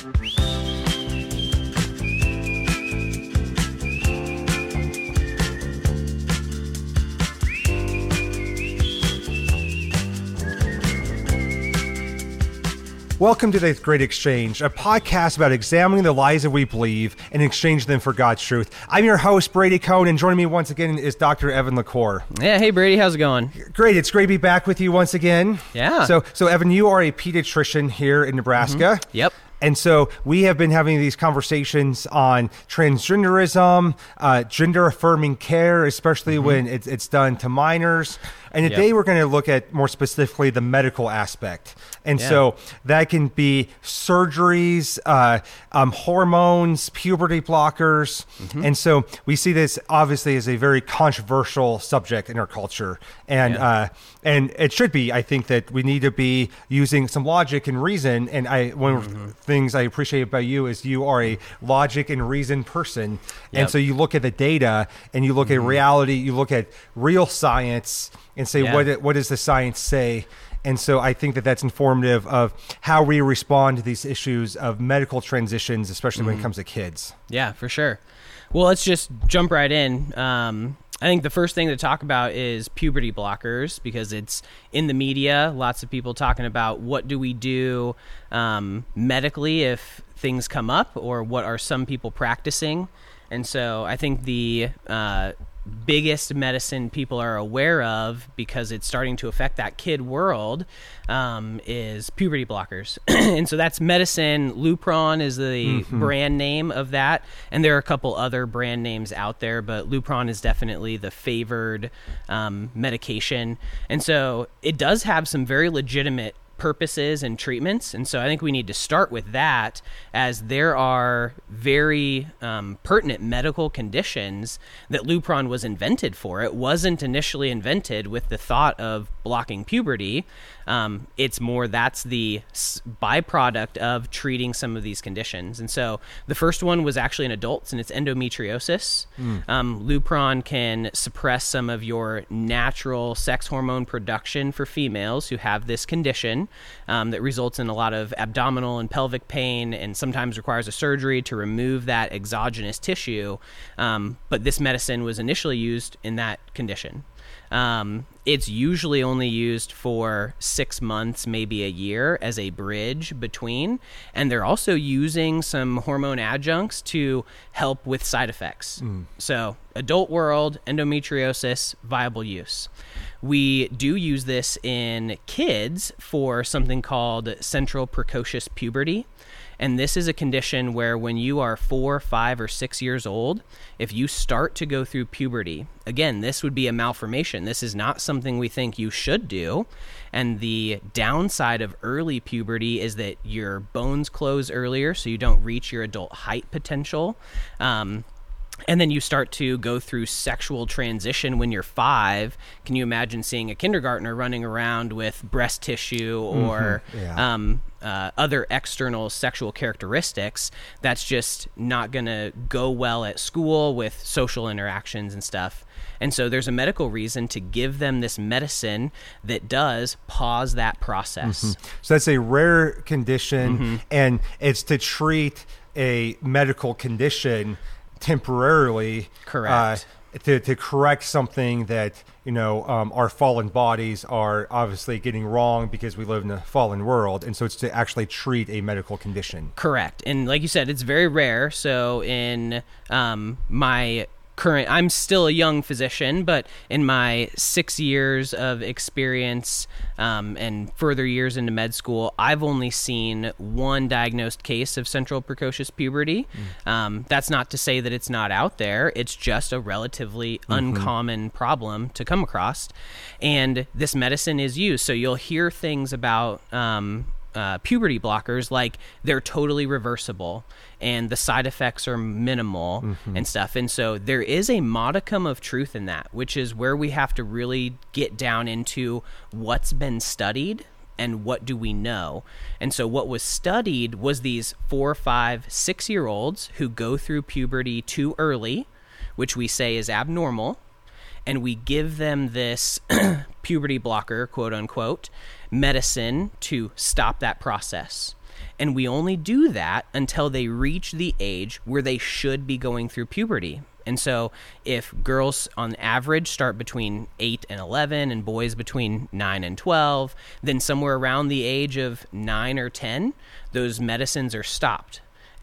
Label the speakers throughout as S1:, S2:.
S1: Welcome to the Great Exchange, a podcast about examining the lies that we believe and exchanging them for God's truth. I'm your host, Brady Cohn, and joining me once again is Dr. Evan Lackore.
S2: Yeah, hey Brady, how's it going?
S1: Great, it's great to be back with you once again.
S2: Yeah.
S1: So, so Evan, you are a pediatrician here in mm-hmm. Nebraska.
S2: Yep.
S1: And so we have been having these conversations on transgenderism, uh, gender affirming care, especially when it's, it's done to minors. And
S2: Yep.
S1: today we're going to look at more specifically the medical aspect. And
S2: Yeah.
S1: so that can be surgeries, uh, um, hormones, puberty blockers.
S2: Mm-hmm.
S1: And so we see this obviously as a very controversial subject in our culture. And,
S2: Yeah.
S1: uh, and it should be, I think that we need to be using some logic and reason. And I, one of
S2: Mm-hmm.
S1: the things I appreciate about you is you are a logic and reason person. And
S2: Yep. Mm-hmm.
S1: so you look at the data and you look at reality, you look at real science and say,
S2: Yeah.
S1: what, what does the science say? And so I think that that's informative of how we respond to these issues of medical transitions, especially
S2: Mm-hmm.
S1: when it comes to kids.
S2: Yeah, for sure. Well, let's just jump right in. Um, I think the first thing to talk about is puberty blockers because it's in the media. Lots of people talking about what do we do um, medically if things come up, or what are some people practicing. And so I think the uh, biggest medicine people are aware of because it's starting to affect that kid world um, is puberty blockers. and so that's medicine. Lupron is the brand name of that. And there are a couple other brand names out there, but Lupron is definitely the favored um, medication. And so it does have some very legitimate purposes and treatments. And so I think we need to start with that as there are very um, pertinent medical conditions that Lupron was invented for. It wasn't initially invented with the thought of blocking puberty. Um, it's more that's the s- byproduct of treating some of these conditions. And so the first one was actually in adults, and it's endometriosis. Um, Lupron can suppress some of your natural sex hormone production for females who have this condition um, that results in a lot of abdominal and pelvic pain and sometimes requires a surgery to remove that exogenous tissue. Um, but this medicine was initially used in that condition. Um, it's usually only used for six months, maybe a year, as a bridge between. And they're also using some hormone adjuncts to help with side effects. So, adult world, endometriosis, viable use. We do use this in kids for something called central precocious puberty. And this is a condition where when you are four, five, or six years old, if you start to go through puberty, again, this would be a malformation. This is not something we think you should do. And the downside of early puberty is that your bones close earlier, so you don't reach your adult height potential. Um, and then you start to go through sexual transition when you're five. Can you imagine seeing a kindergartner running around with breast tissue or
S1: yeah.
S2: um, uh, other external sexual characteristics? That's just not going to go well at school with social interactions and stuff. And so there's a medical reason to give them this medicine that does pause that process.
S1: So that's a rare condition,
S2: Mm-hmm.
S1: and it's to treat a medical condition temporarily.
S2: Correct.
S1: Uh, to, to correct something that you know um, our fallen bodies are obviously getting wrong because we live in a fallen world and so it's to actually treat a medical condition
S2: Correct. And like you said, it's very rare. So in um, my current, I'm still a young physician, but in my six years of experience um, and further years into med school, I've only seen one diagnosed case of central precocious puberty. Um, that's not to say that it's not out there. It's just a relatively uncommon problem to come across. And this medicine is used. So you'll hear things about um, uh, puberty blockers like they're totally reversible and the side effects are minimal and stuff. And so there is a modicum of truth in that which is where we have to really get down into what's been studied and what do we know. And so what was studied was these four five six year olds who go through puberty too early which we say is abnormal and we give them this puberty blocker, quote unquote, medicine to stop that process. And we only do that until they reach the age where they should be going through puberty. And so, if girls on average start between 8 and 11 and boys between 9 and 12, then somewhere around the age of 9 or 10, those medicines are stopped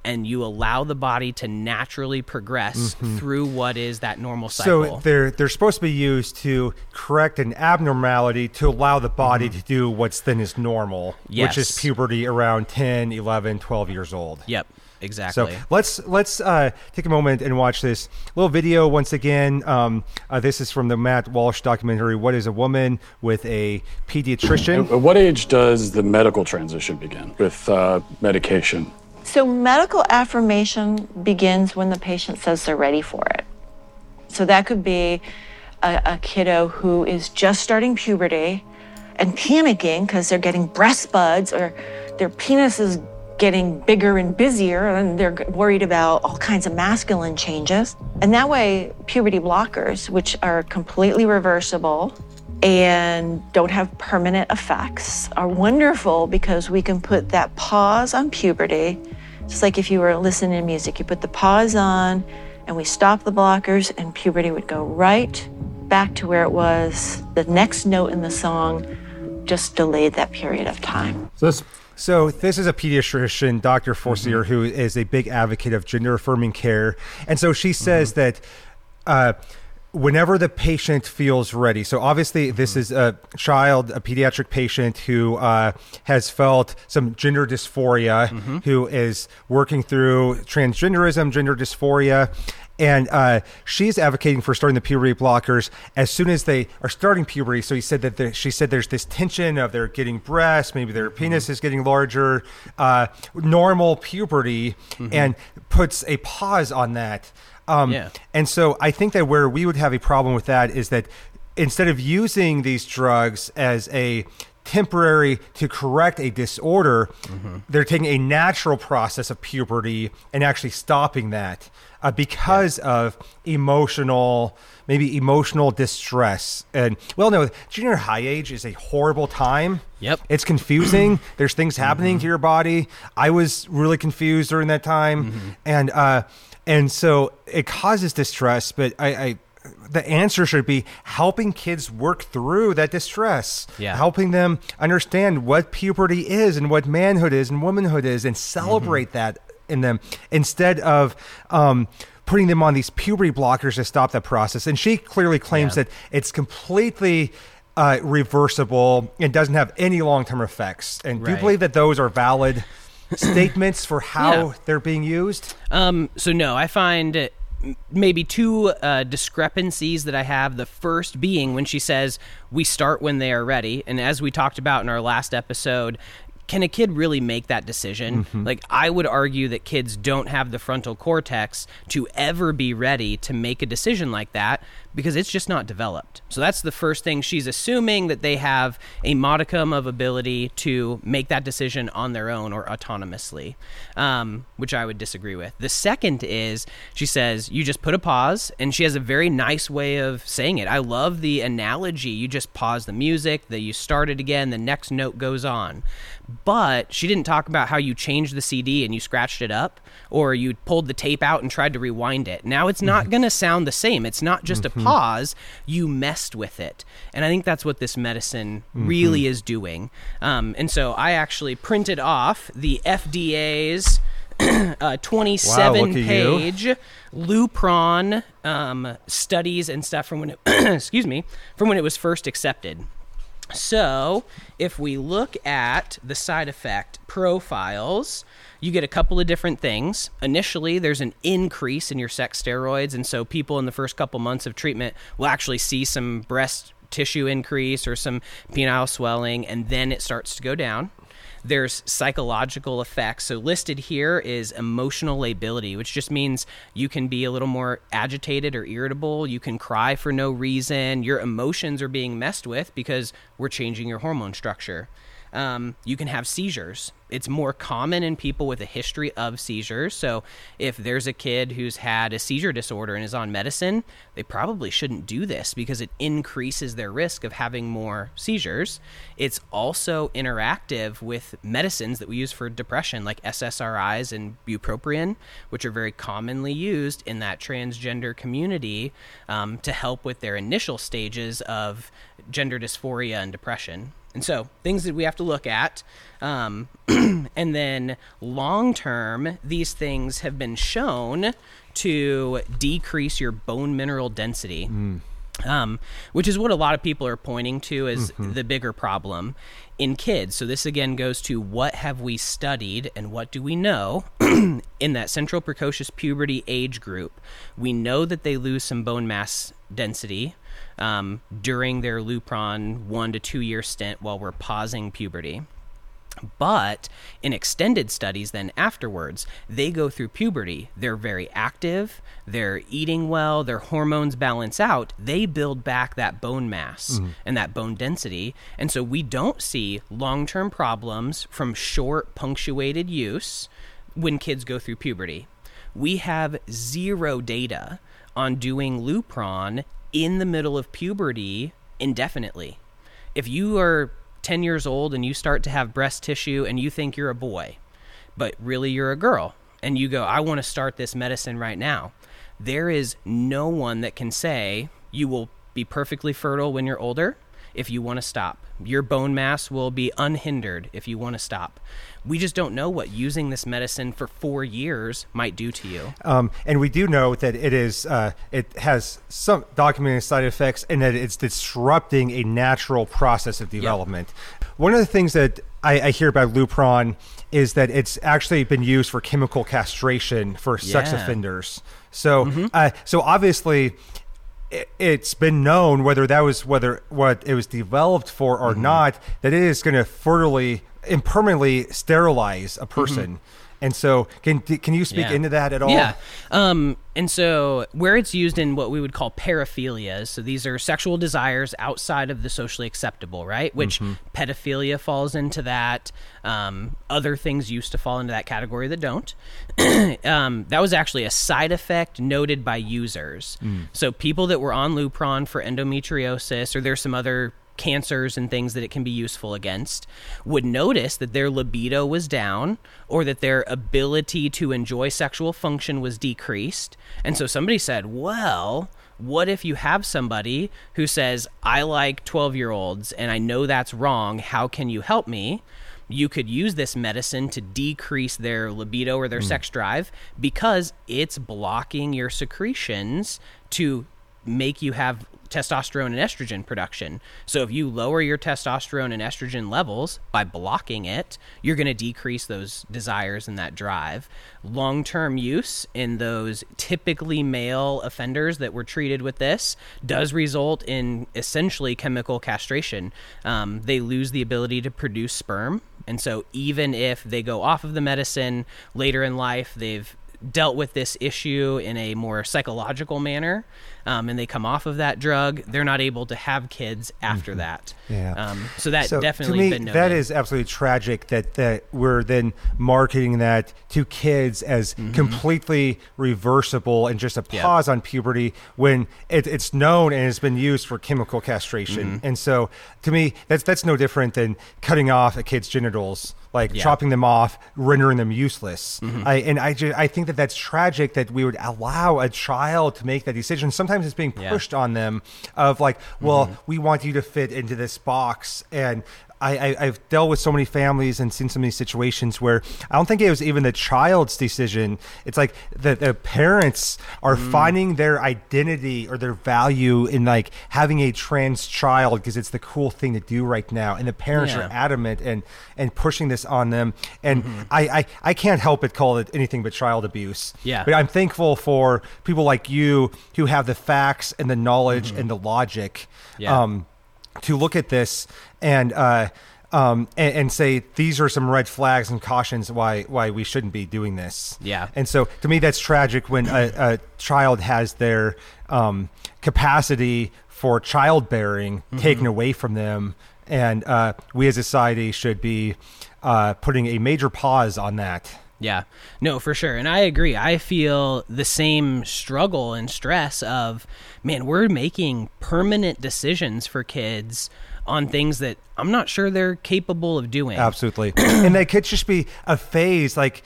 S2: and you allow the body to naturally progress through what is that normal cycle.
S1: So they're they're supposed to be used to correct an abnormality to allow the body to do what's then is normal, which is puberty around 10, 11, 12 years old.
S2: yep, Exactly.
S1: So
S2: exactly.
S1: let's let's uh, take a moment and watch this little video once again. Um, uh, this is from the Matt Walsh documentary. What is a woman with a pediatrician?
S3: At what age does the medical transition begin with uh, medication?
S4: So, medical affirmation begins when the patient says they're ready for it. So, that could be a, a kiddo who is just starting puberty and panicking because they're getting breast buds or their penis is getting bigger and busier and they're worried about all kinds of masculine changes. And that way, puberty blockers, which are completely reversible and don't have permanent effects, are wonderful because we can put that pause on puberty. Just like if you were listening to music, you put the pause on and we stop the blockers, and puberty would go right back to where it was. The next note in the song just delayed that period of time.
S3: So this
S1: So this is a pediatrician, Dr. Forcier, who is a big advocate of gender affirming care, and so she says that. Uh, Whenever the patient feels ready, so obviously this is a child, a pediatric patient who uh, has felt some gender dysphoria, who is working through transgenderism, gender dysphoria, and uh, she's advocating for starting the puberty blockers as soon as they are starting puberty. So he said that she said there's this tension of they're getting breasts, maybe their penis is getting larger, uh, normal puberty, and puts a pause on that. Um,
S2: Yeah.
S1: And so I think that where we would have a problem with that is that instead of using these drugs as a temporary to correct a disorder, they're taking a natural process of puberty and actually stopping that uh, because of emotional, maybe emotional distress. And well, no, junior high age is a horrible time.
S2: Yep.
S1: It's confusing. There's things happening to your body. I was really confused during that time, and uh, and so it causes distress. But I, I, the answer should be helping kids work through that distress.
S2: Yeah.
S1: helping them understand what puberty is and what manhood is and womanhood is, and celebrate that in them instead of. Um, Putting them on these puberty blockers to stop that process, and she clearly claims
S2: Yeah.
S1: that it's completely uh, reversible and doesn't have any long term effects. And do you believe that those are valid statements for how
S2: Yeah.
S1: they're being used?
S2: Um, so no, I find maybe two uh, discrepancies that I have. The first being when she says we start when they are ready, and as we talked about in our last episode. Can a kid really make that decision? Like, I would argue that kids don't have the frontal cortex to ever be ready to make a decision like that because it's just not developed. So, that's the first thing. She's assuming that they have a modicum of ability to make that decision on their own or autonomously, um, which I would disagree with. The second is she says, you just put a pause, and she has a very nice way of saying it. I love the analogy. You just pause the music, that you start it again, the next note goes on. But she didn't talk about how you changed the CD and you scratched it up, or you pulled the tape out and tried to rewind it. Now it's not going to sound the same. It's not just a pause. You messed with it, and I think that's what this medicine really is doing. Um, and so I actually printed off the FDA's. uh, 27
S1: look at you.
S2: page Lupron um, studies and stuff from when it, excuse me from when it was first accepted. So, if we look at the side effect profiles, you get a couple of different things. Initially, there's an increase in your sex steroids, and so people in the first couple months of treatment will actually see some breast tissue increase or some penile swelling, and then it starts to go down. There's psychological effects. So, listed here is emotional lability, which just means you can be a little more agitated or irritable. You can cry for no reason. Your emotions are being messed with because we're changing your hormone structure. Um, you can have seizures. It's more common in people with a history of seizures. So, if there's a kid who's had a seizure disorder and is on medicine, they probably shouldn't do this because it increases their risk of having more seizures. It's also interactive with medicines that we use for depression, like SSRIs and bupropion, which are very commonly used in that transgender community um, to help with their initial stages of gender dysphoria and depression. And so, things that we have to look at. Um, and then, long term, these things have been shown to decrease your bone mineral density. Um, which is what a lot of people are pointing to as the bigger problem in kids. So, this again goes to what have we studied and what do we know in that central precocious puberty age group? We know that they lose some bone mass density um, during their Lupron one to two year stint while we're pausing puberty. But in extended studies, then afterwards, they go through puberty. They're very active, they're eating well, their hormones balance out. They build back that bone mass and that bone density. And so we don't see long term problems from short, punctuated use when kids go through puberty. We have zero data on doing Lupron in the middle of puberty indefinitely. If you are 10 years old and you start to have breast tissue and you think you're a boy, but really you're a girl, and you go, I want to start this medicine right now, there is no one that can say you will be perfectly fertile when you're older if you want to stop. Your bone mass will be unhindered if you want to stop. We just don't know what using this medicine for four years might do to you.
S1: Um, and we do know that it is uh, it has some documented side effects and that it's disrupting a natural process of development. One of the things that I, I hear about Lupron is that it's actually been used for chemical castration for sex offenders. So, uh, so obviously, it, it's been known whether that was whether what it was developed for or not that it is going to fertily and permanently sterilize a person. And so, can can you speak
S2: Yeah.
S1: into that at all?
S2: Yeah. Um, and so, where it's used in what we would call paraphilias, so these are sexual desires outside of the socially acceptable, right? Which pedophilia falls into that. Um, other things used to fall into that category that don't. um, that was actually a side effect noted by users. So, people that were on Lupron for endometriosis, or there's some other cancers and things that it can be useful against would notice that their libido was down or that their ability to enjoy sexual function was decreased. And so somebody said, well, what if you have somebody who says, I like 12 year olds and I know that's wrong. How can you help me? You could use this medicine to decrease their libido or their hmm. sex drive because it's blocking your secretions to make you have testosterone and estrogen production. So if you lower your testosterone and estrogen levels by blocking it, you're going to decrease those desires and that drive. Long-term use in those typically male offenders that were treated with this does result in essentially chemical castration. Um, they lose the ability to produce sperm, and so even if they go off of the medicine later in life, they've dealt with this issue in a more psychological manner um, and they come off of that drug they're not able to have kids after that
S1: Yeah.
S2: um, so that
S1: so
S2: definitely
S1: to me, that is absolutely tragic that that we're then marketing that to kids as completely reversible and just a
S2: Mm-hmm.
S1: Pause on puberty when it, it's known and it's been used for chemical castration.
S2: Mm-hmm.
S1: And so, to me, that's that's no different than cutting off a kid's genitals, like
S2: Yeah. Mm-hmm.
S1: chopping them off, rendering them useless. I, and I I think that that's tragic that we would allow a child to make that decision. Sometimes it's being
S2: Yeah. Mm-hmm.
S1: pushed on them of like, well, we want you to fit into this box and. I, I, I've dealt with so many families and seen so many situations where I don't think it was even the child's decision. It's like the, the parents are
S2: Mm.
S1: finding their identity or their value in like having a trans child because it's the cool thing to do right now. And the parents
S2: Yeah.
S1: are adamant and, and pushing this on them. And
S2: Mm-hmm.
S1: I, I, I can't help but call it anything but child abuse.
S2: Yeah.
S1: But I'm thankful for people like you who have the facts and the knowledge and the logic.
S2: Mm-hmm. Yeah.
S1: Um, to look at this and uh, um, and, and say these are some red flags and cautions why why we shouldn't be doing this.
S2: Yeah.
S1: And so to me, that's tragic when a, a child has their um, capacity for childbearing
S2: Mm-hmm.
S1: taken away from them. and uh, we as a society should be uh, putting a major pause on that.
S2: Yeah, no, for sure. And I agree. I feel the same struggle and stress of, man, we're making permanent decisions for kids on things that I'm not sure they're capable of doing.
S1: Absolutely. and that could just be a phase like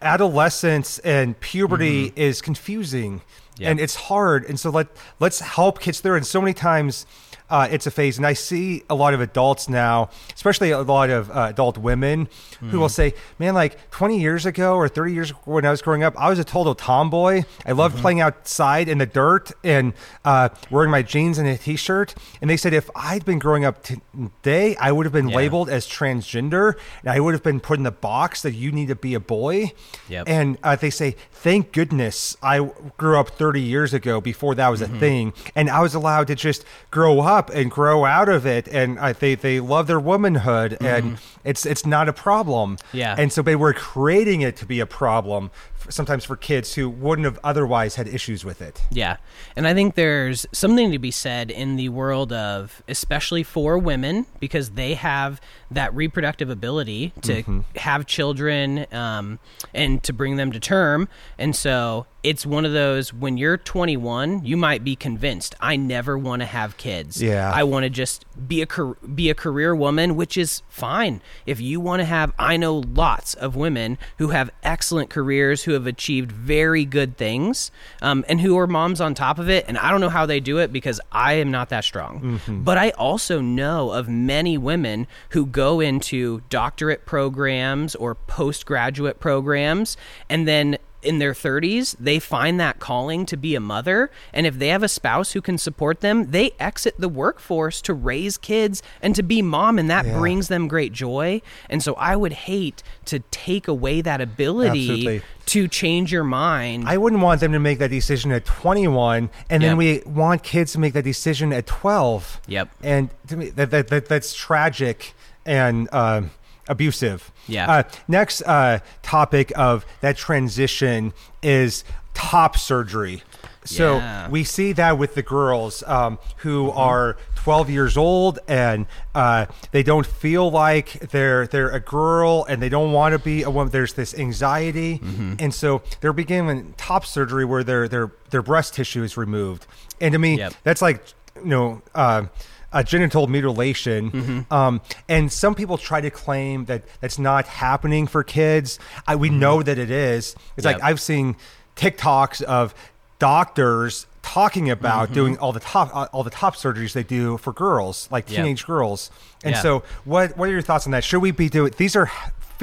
S1: adolescence and puberty mm-hmm. is confusing
S2: Yep.
S1: and it's hard. And so let, let's help kids through. And so many times uh, it's a phase. And I see a lot of adults now, especially a lot of uh, adult women who will say, man, like 20 years ago or 30 years ago when I was growing up, I was a total tomboy. I loved playing outside in the dirt and uh, wearing my jeans and a t-shirt. And they said, if I'd been growing up today, I would have been
S2: Yeah.
S1: labeled as transgender and I would have been put in the box that you need to be a boy.
S2: Yep.
S1: And uh, they say, thank goodness I grew up 30 years ago before that was
S2: Mm-hmm.
S1: a thing. And I was allowed to just grow up and grow out of it. And I, they, they love their womanhood and mm-hmm. It's, it's not a problem.
S2: Mm-hmm. Yeah.
S1: And so they were creating it to be a problem sometimes for kids who wouldn't have otherwise had issues with it.
S2: Yeah. And I think there's something to be said in the world of, especially for women, because they have that reproductive ability to have children um, and to bring them to term. And so it's one of those when you're 21, you might be convinced, I never want to have kids.
S1: Yeah.
S2: I want to just be a be a career woman, which is fine. If you want to have, I know lots of women who have excellent careers, who have achieved very good things, um, and who are moms on top of it. And I don't know how they do it because I am not that strong. But I also know of many women who go into doctorate programs or postgraduate programs, and then in their 30s, they find that calling to be a mother. And if they have a spouse who can support them, they exit the workforce to raise kids and to be mom. And that
S1: Yeah.
S2: brings them great joy. And so I would hate to take away that ability
S1: Absolutely.
S2: to change your mind.
S1: I wouldn't want them to make that decision at 21, and then we want kids to make that decision at 12.
S2: Yep.
S1: And to me, that, that, that that's tragic and uh, abusive.
S2: Yeah.
S1: Uh, next uh, topic of that transition is top surgery. So
S2: Yeah.
S1: we see that with the girls um, who are 12 years old and uh, they don't feel like they're they're a girl and they don't want to be a woman. There's this anxiety, and so they're beginning top surgery where their their their breast tissue is removed. And to me,
S2: Yep.
S1: that's like you know. Uh, a genital mutilation,
S2: Mm-hmm.
S1: um, and some people try to claim that that's not happening for kids. I, we know that it is. It's like
S2: Mm-hmm.
S1: I've seen TikToks of doctors talking about
S2: Mm-hmm.
S1: doing all the top uh, all the top surgeries they do for girls, like
S2: Yep.
S1: teenage girls. And so, what what are your thoughts on that? Should we be doing? These are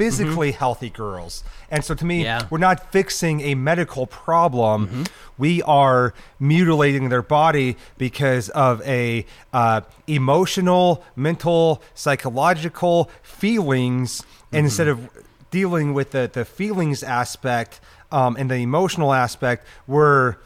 S1: physically healthy girls, and so to me,
S2: Mm-hmm. Yeah.
S1: we're not fixing a medical problem.
S2: Mm-hmm.
S1: We are mutilating their body because of a uh, emotional, mental, psychological feelings,
S2: Mm-hmm.
S1: and instead of dealing with the the feelings aspect um, and the emotional aspect, we're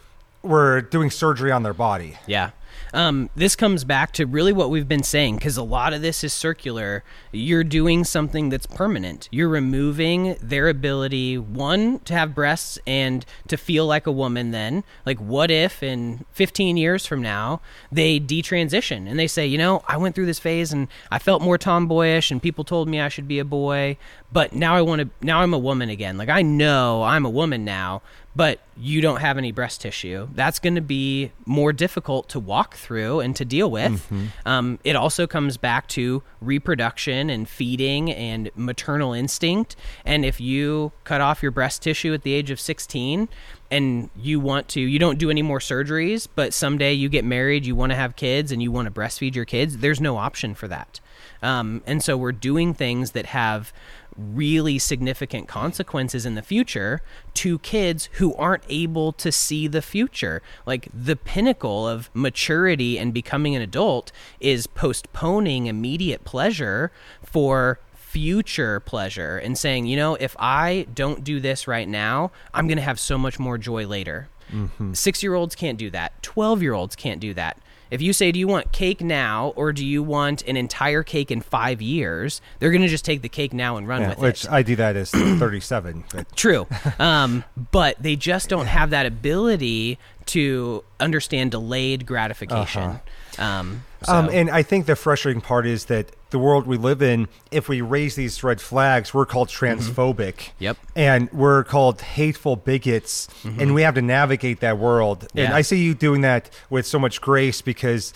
S1: we're doing surgery on their body.
S2: Yeah. Um, this comes back to really what we've been saying because a lot of this is circular. You're doing something that's permanent. You're removing their ability, one, to have breasts and to feel like a woman then. Like, what if in 15 years from now they detransition and they say, you know, I went through this phase and I felt more tomboyish and people told me I should be a boy, but now I want to, now I'm a woman again. Like, I know I'm a woman now, but you don't have any breast tissue. That's going to be more difficult to walk through and to deal with. Um, it also comes back to reproduction and feeding and maternal instinct. And if you cut off your breast tissue at the age of 16 and you want to, you don't do any more surgeries, but someday you get married, you want to have kids, and you want to breastfeed your kids, there's no option for that. Um, and so we're doing things that have really significant consequences in the future to kids who aren't able to see the future. Like the pinnacle of maturity and becoming an adult is postponing immediate pleasure for future pleasure and saying, you know, if I don't do this right now, I'm going to have so much more joy later. Mm-hmm. Six year olds can't do that. 12 year olds can't do that. If you say, Do you want cake now or do you want an entire cake in five years? They're going to just take the cake now and run
S1: Yeah,
S2: with
S1: which
S2: it.
S1: Which I do that as 37. But
S2: True. Um, but they just don't have that ability to understand delayed gratification. Um, so,
S1: Um, and I think the frustrating part is that the world we live in, if we raise these red flags, we're called transphobic.
S2: Yep.
S1: And we're called hateful bigots, and we have to navigate that world. And I see you doing that with so much grace because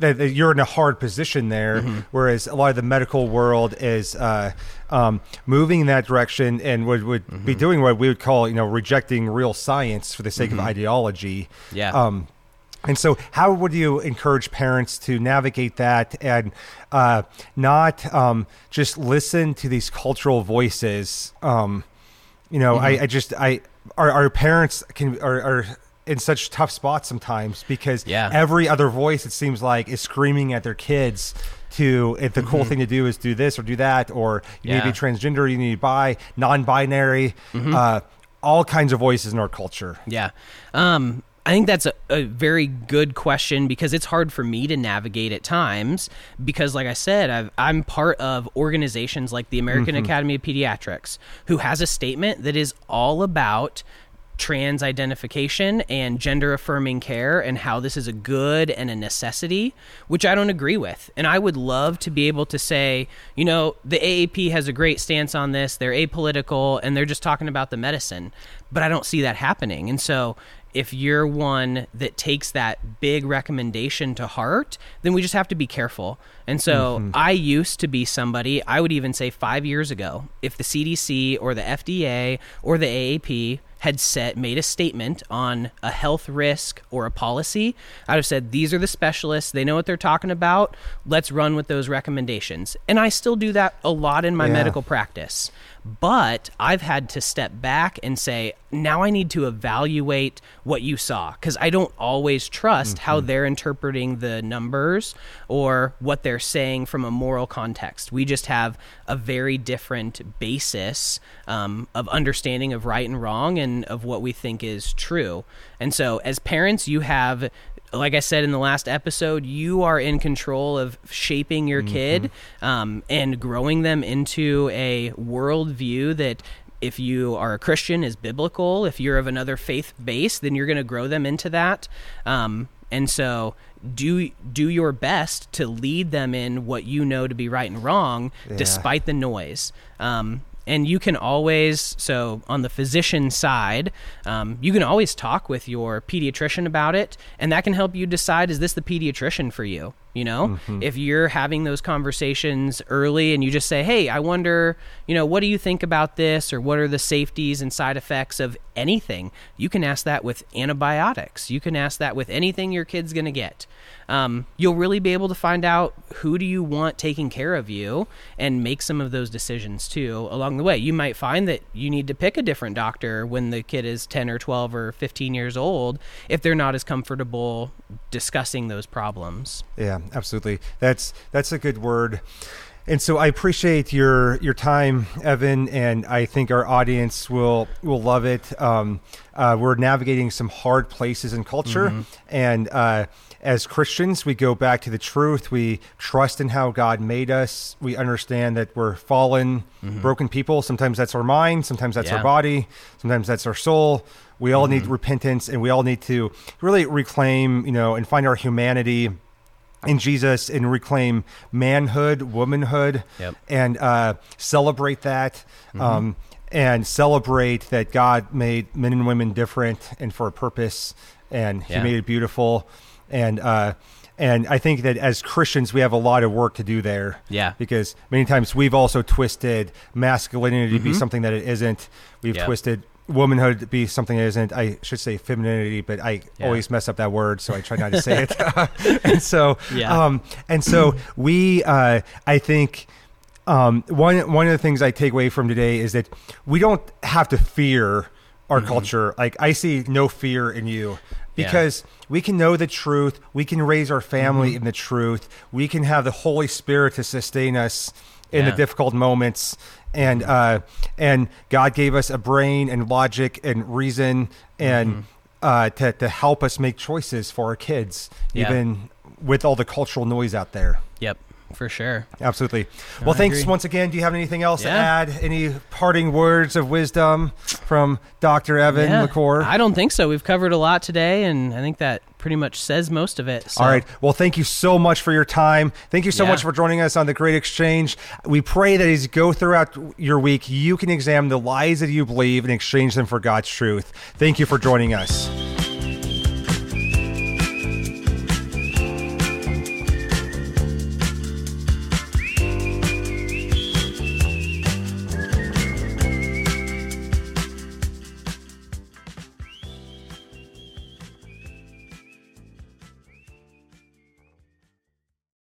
S1: that you're in a hard position there, whereas a lot of the medical world is uh, um, moving in that direction and would, would be doing what we would call, you know, rejecting real science for the sake of ideology.
S2: Yeah.
S1: Um, and so, how would you encourage parents to navigate that and uh, not um, just listen to these cultural voices? Um, you know, I, I just I our, our parents can are, are in such tough spots sometimes because
S2: Yeah.
S1: every other voice it seems like is screaming at their kids to if the cool thing to do is do this or do that or you need to be transgender, you need to buy non-binary, uh, all kinds of voices in our culture.
S2: Yeah. Um, I think that's a, a very good question because it's hard for me to navigate at times because, like I said, I've, I'm part of organizations like the American mm-hmm. Academy of Pediatrics, who has a statement that is all about trans identification and gender affirming care and how this is a good and a necessity, which I don't agree with. And I would love to be able to say, you know, the AAP has a great stance on this, they're apolitical and they're just talking about the medicine. But I don't see that happening. And so if you're one that takes that big recommendation to heart, then we just have to be careful. And so mm-hmm. I used to be somebody, I would even say five years ago, if the CDC or the FDA or the AAP had set made a statement on a health risk or a policy, I'd have said these are the specialists, they know what they're talking about. Let's run with those recommendations. And I still do that a lot in my
S1: Yeah.
S2: medical practice. But I've had to step back and say, now I need to evaluate what you saw because I don't always trust how they're interpreting the numbers or what they're saying from a moral context. We just have a very different basis um, of understanding of right and wrong and of what we think is true. And so, as parents, you have like I said in the last episode, you are in control of shaping your kid um, and growing them into a worldview that. If you are a Christian, is biblical. If you're of another faith base, then you're going to grow them into that. Um, and so, do do your best to lead them in what you know to be right and wrong, despite the noise. Um, and you can always so on the physician side um, you can always talk with your pediatrician about it and that can help you decide is this the pediatrician for you you know? If you're having those conversations early and you just say hey i wonder you know what do you think about this or what are the safeties and side effects of anything? You can ask that with antibiotics. You can ask that with anything your kid's going to get. Um, you'll really be able to find out who do you want taking care of you and make some of those decisions too along the way. You might find that you need to pick a different doctor when the kid is 10 or 12 or 15 years old if they're not as comfortable discussing those problems.
S1: Yeah, absolutely. That's that's a good word. And so I appreciate your your time, Evan, and I think our audience will will love it. Um, uh, we're navigating some hard places in culture, and uh, as Christians, we go back to the truth. We trust in how God made us. We understand that we're fallen, broken people. Sometimes that's our mind. Sometimes that's our body. Sometimes that's our soul. We all need repentance, and we all need to really reclaim, you know, and find our humanity in Jesus and reclaim manhood, womanhood,
S2: Yep.
S1: and uh, celebrate that. Um, and celebrate that God made men and women different and for a purpose, and He
S2: Yeah.
S1: made it beautiful. And uh, and I think that as Christians, we have a lot of work to do there.
S2: Yeah.
S1: because many times we've also twisted masculinity to be something that it isn't. We've
S2: Yep.
S1: twisted womanhood be something it isn't. I should say femininity, but I
S2: Yeah.
S1: always mess up that word, so I try not to say it. and so,
S2: Yeah.
S1: um, and so we, uh, I think, um, one one of the things I take away from today is that we don't have to fear our
S2: Mm-hmm.
S1: culture. Like I see no fear in you.
S2: Yeah.
S1: Because we can know the truth, we can raise our family
S2: Mm-hmm.
S1: in the truth, we can have the Holy Spirit to sustain us in the difficult moments, and uh, and God gave us a brain and logic and reason and
S2: Mm-hmm.
S1: uh, to to help us make choices for our kids,
S2: Yeah.
S1: even with all the cultural noise out there.
S2: Yep. For sure.
S1: Absolutely. Well, thanks
S2: agree.
S1: once again. Do you have anything else to add? Any parting words of wisdom from Dr. Evan
S2: Yeah.
S1: Lackore?
S2: I don't think so. We've covered a lot today, and I think that pretty much says most of it. So.
S1: All right. Well, thank you so much for your time. Thank you so
S2: Yeah.
S1: much for joining us on the Great Exchange. We pray that as you go throughout your week, you can examine the lies that you believe and exchange them for God's truth. Thank you for joining us.